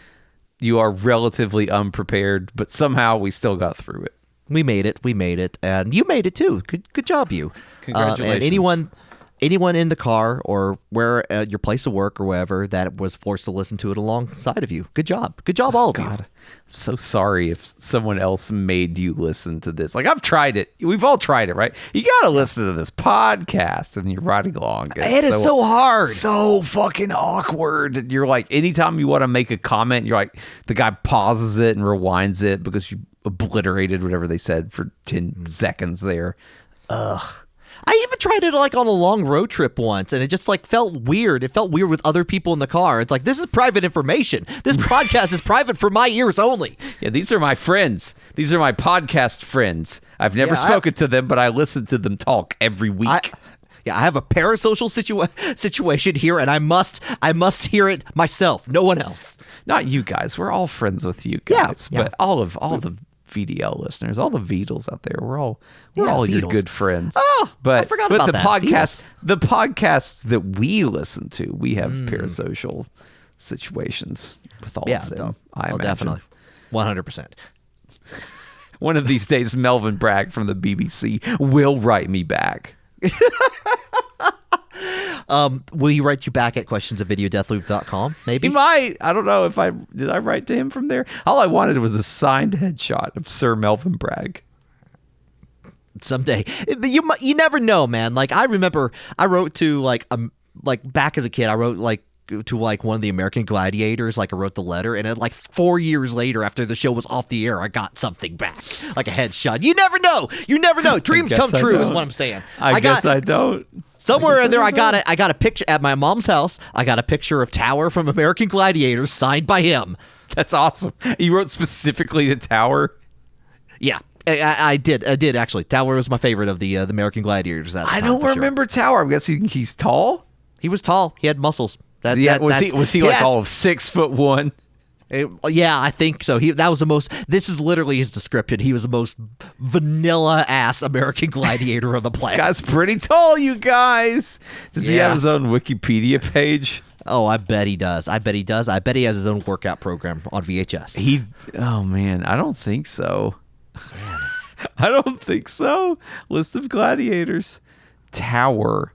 you are relatively unprepared, but somehow we still got through it. We made it. We made it, and you made it too. Good, good job, you. Uh, Congratulations. and anyone, anyone in the car or where at your place of work or wherever that was forced to listen to it alongside of you. Good job. Good job, all of you. I'm so sorry if someone else made you listen to this. Like I've tried it. We've all tried it, right? You got to listen to this podcast, and you're riding along. It is so hard. so fucking awkward. And you're like, anytime you want to make a comment, you're like, the guy pauses it and rewinds it because you obliterated whatever they said for ten Hmm. seconds there. I even tried it like on a long road trip once, and it just like felt weird. It felt weird with other people in the car. It's like this is private information. This [LAUGHS] podcast is private for my ears only. Yeah, these are my friends. These are my podcast friends. I've never Yeah, I- spoken to them, but I listen to them talk every week. I, yeah, I have a parasocial situa- [LAUGHS] situation here, and I must, I must hear it myself. No one else. Not you guys. We're all friends with you Yeah, guys, yeah. but all of all the VDL listeners, all the Beatles out there, we're all we're Yeah, all your good friends. Oh, but I forgot but about the that. podcast, the podcasts that we listen to, we have Hmm. parasocial situations with all Yeah, of them. I oh, definitely, one hundred percent. [LAUGHS] One of these days, Melvin Bragg from the BBC will write me back. [LAUGHS] Um, will you write you back at questions at videodeathloop.com? Maybe. He might. I don't know if I did. I write to him from there. All I wanted was a signed headshot of Sir Melvin Bragg. someday. You you never know, man. Like I remember, I wrote to like um like back as a kid, I wrote like to like one of the American Gladiators. Like I wrote the letter, and then like four years later, after the show was off the air, I got something back, like a headshot. You never know. You never know. Dreams come I true, is don't. what I'm saying. I, guess got, I don't. Somewhere in there. I got [LAUGHS] a I got a picture at my mom's house. I got a picture of Tower from American Gladiators signed by him. That's awesome. You wrote specifically the Tower. Yeah. I, I, did. I did actually. Tower was my favorite of the uh, the American Gladiators. The I don't for sure. remember Tower. I'm guessing he's tall. He was tall. He had muscles. That, Yeah, that- was he was he like had- all of six foot one? It- yeah, I think so. He that was the most. This is literally his description. He was the most vanilla ass American [LAUGHS] gladiator on the planet. This guy's pretty tall, you guys. Does he have his own Wikipedia page? Oh, I bet he does. I bet he does. I bet he has his own workout program on VHS. He. Oh man, I don't think so. [LAUGHS] I don't think so. List of gladiators. Tower.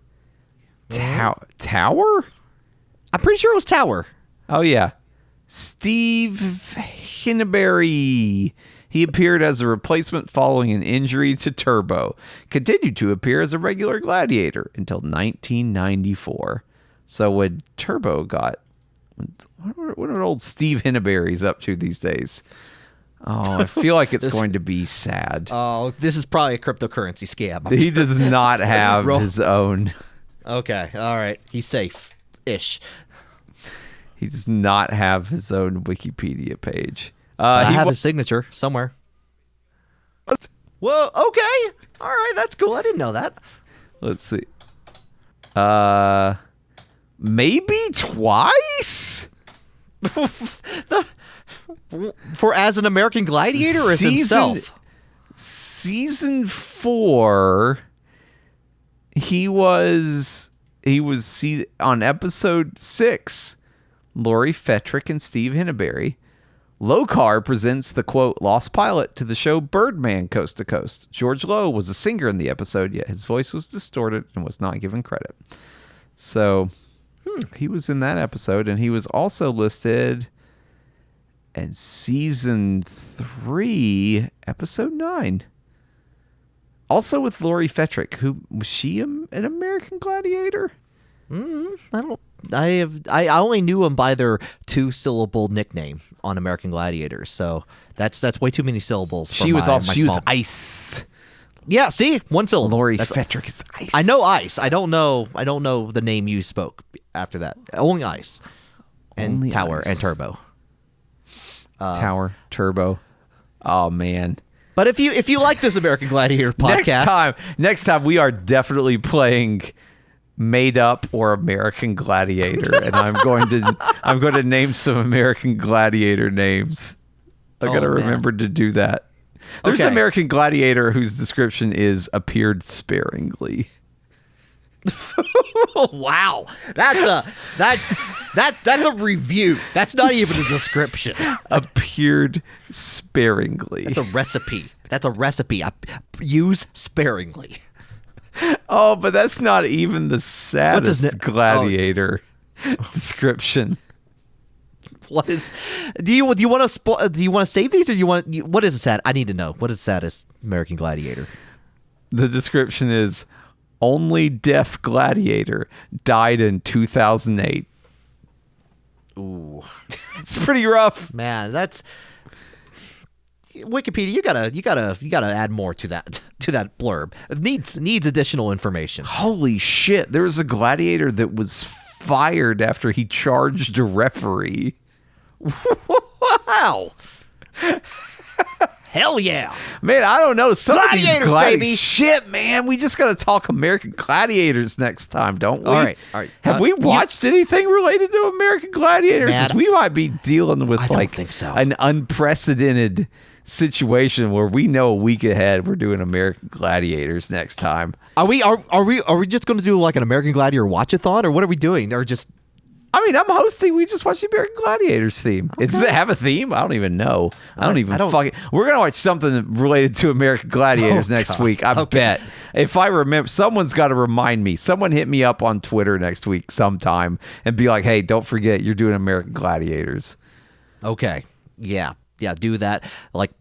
Tower. Tower. I'm pretty sure it was Tower. Oh yeah, Steve Henneberry. He appeared as a replacement following an injury to Turbo. Continued to appear as a regular gladiator until 1994. So when Turbo got, what, are old Steve Henneberry's up to these days? Oh, I feel like it's [LAUGHS] going to be sad. Oh, this is probably a cryptocurrency scam. he does not [LAUGHS] have his own. okay, all right. He's safe ish. He does not have his own Wikipedia page. Uh, I he have wa- his signature somewhere. Whoa. Okay. All right. That's cool. I didn't know that. Let's see. Uh, maybe twice. [LAUGHS] For as an American Gladiator or as Season- himself? Season four. He was he was see, on episode six. Lori Fetrick and Steve Henneberry. Lokar presents the quote lost pilot to the show Birdman Coast to Coast. George Lowe was a singer in the episode, yet his voice was distorted and was not given credit. So hmm. he was in that episode, and he was also listed in season three, episode nine. Also with Lori Fetrick, who was she an American Gladiator? Mm-hmm. I don't. I have. I, I only knew them by their two syllable nickname on American Gladiators. So that's that's way too many syllables. for She was my- also my she was ice. Yeah. See, one syllable. Lori That's- Fetrick is ice. I know ice. I don't know. I don't know the name you spoke after that. Only ice. And Only tower ice. and turbo. Uh, tower Turbo. Oh man. But if you if you like this American Gladiator [LAUGHS] podcast, Next time, next time we are definitely playing made up or American Gladiator, and I'm going to [LAUGHS] I'm going to name some American Gladiator names. I got to Oh, man. remember to do that. There's an American Gladiator whose description is appeared sparingly. [LAUGHS] wow, that's a that's that that's a review. That's not even a description. [LAUGHS] appeared sparingly. That's a recipe. That's a recipe. I, use sparingly. [LAUGHS] Oh, but that's not even the saddest it- oh. gladiator [LAUGHS] description. What is? Do you do you want to spo- uh, do you want to save these or do you want you, what is the sad? I need to know what is the saddest American Gladiator. The description is only deaf gladiator died in 2008. Ooh, [LAUGHS] It's pretty rough. man, that's Wikipedia. You gotta you gotta you gotta add more to that [LAUGHS] to that blurb. It needs needs additional information. Holy shit. There was a gladiator that was fired after he charged a referee. Wow. Hell yeah. Man, I don't know. Some of these Gladiators, gladi- baby. Shit, man. We just got to talk American gladiators next time, don't we? All right, all right. Have Uh, we you- watched anything related to American gladiators? We might be dealing with I like so. an unprecedented situation where we know a week ahead we're doing American gladiators next time. Are we are are we are we just going to do like an American Gladiator watchathon or what are we doing? Or just I mean, I'm hosting. We just watched the American Gladiators theme. Does it have a theme? I don't even know. I don't even I don't- fucking. We're gonna watch something related to American Gladiators Oh, next God. week. I Okay. bet. If I remember, someone's got to remind me. Someone hit me up on Twitter next week sometime and be like, "Hey, don't forget you're doing American Gladiators." Okay. Yeah. Yeah, do that. Like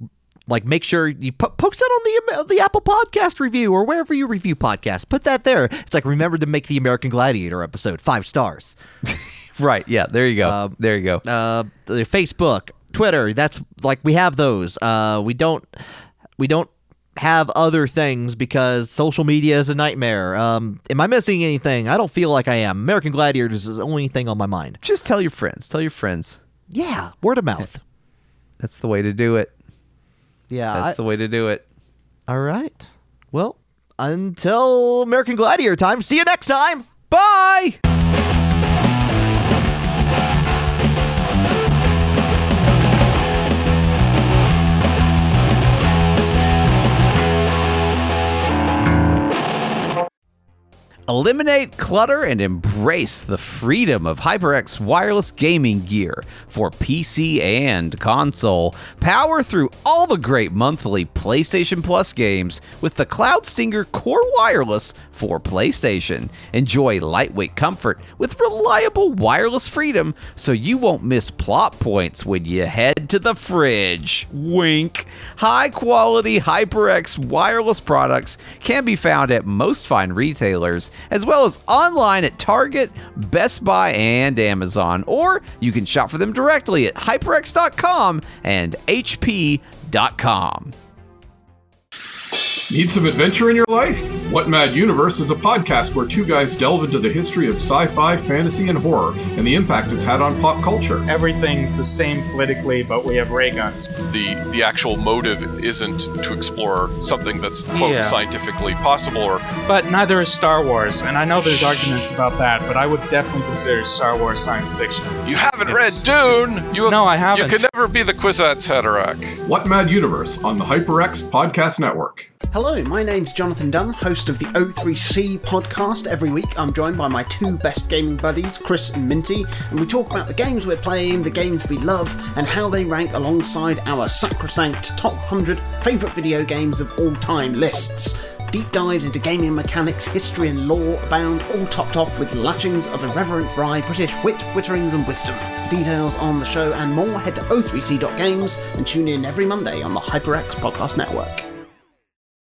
like make sure you po- post that on the the Apple Podcast review or wherever you review podcasts. Put that there. It's like remember to make the American Gladiator episode 5 stars. [LAUGHS] Right? Yeah. There you go. there you go. Uh the Facebook, Twitter, that's like we have those. Uh we don't we don't have other things because social media is a nightmare. Um am I missing anything? I don't feel like I am. American Gladiators is the only thing on my mind. just tell your friends. Tell your friends. Yeah, word of mouth. That's the way to do it. Yeah. That's I- the way to do it. All right. Well, until American Gladiator time, see you next time. Bye. Eliminate clutter and embrace the freedom of HyperX wireless gaming gear for PC and console. Power through all the great monthly PlayStation Plus games with the Cloud Stinger Core Wireless for PlayStation. Enjoy lightweight comfort with reliable wireless freedom so you won't miss plot points when you head to the fridge. Wink. High quality HyperX wireless products can be found at most fine retailers as well as online at Target, Best Buy, and Amazon. Or you can shop for them directly at hyperx.com and hp.com. Need some adventure in your life? What Mad Universe is a podcast where two guys delve into the history of sci fi, fantasy, and horror and the impact it's had on pop culture. Everything's the same politically, but we have ray guns. The the actual motive isn't to explore something that's quote Yeah. scientifically possible or But neither is Star Wars, and I know there's arguments about that, but I would definitely consider Star Wars science fiction. you haven't It's- read Dune. You No, I haven't. You can never be the Kwisatz Haderach. What Mad Universe on the HyperX Podcast Network. Hello, my name's Jonathan Dunn, host of the O3C podcast. Every week I'm joined by my two best gaming buddies, Chris and Minty, and we talk about the games we're playing, the games we love, and how they rank alongside our sacrosanct top 100 favourite video games of all time lists. Deep dives into gaming mechanics, history, and lore abound, all topped off with lashings of irreverent wry British wit, witterings, and wisdom. For details on the show and more, head to o3c.games and tune in every Monday on the HyperX Podcast Network.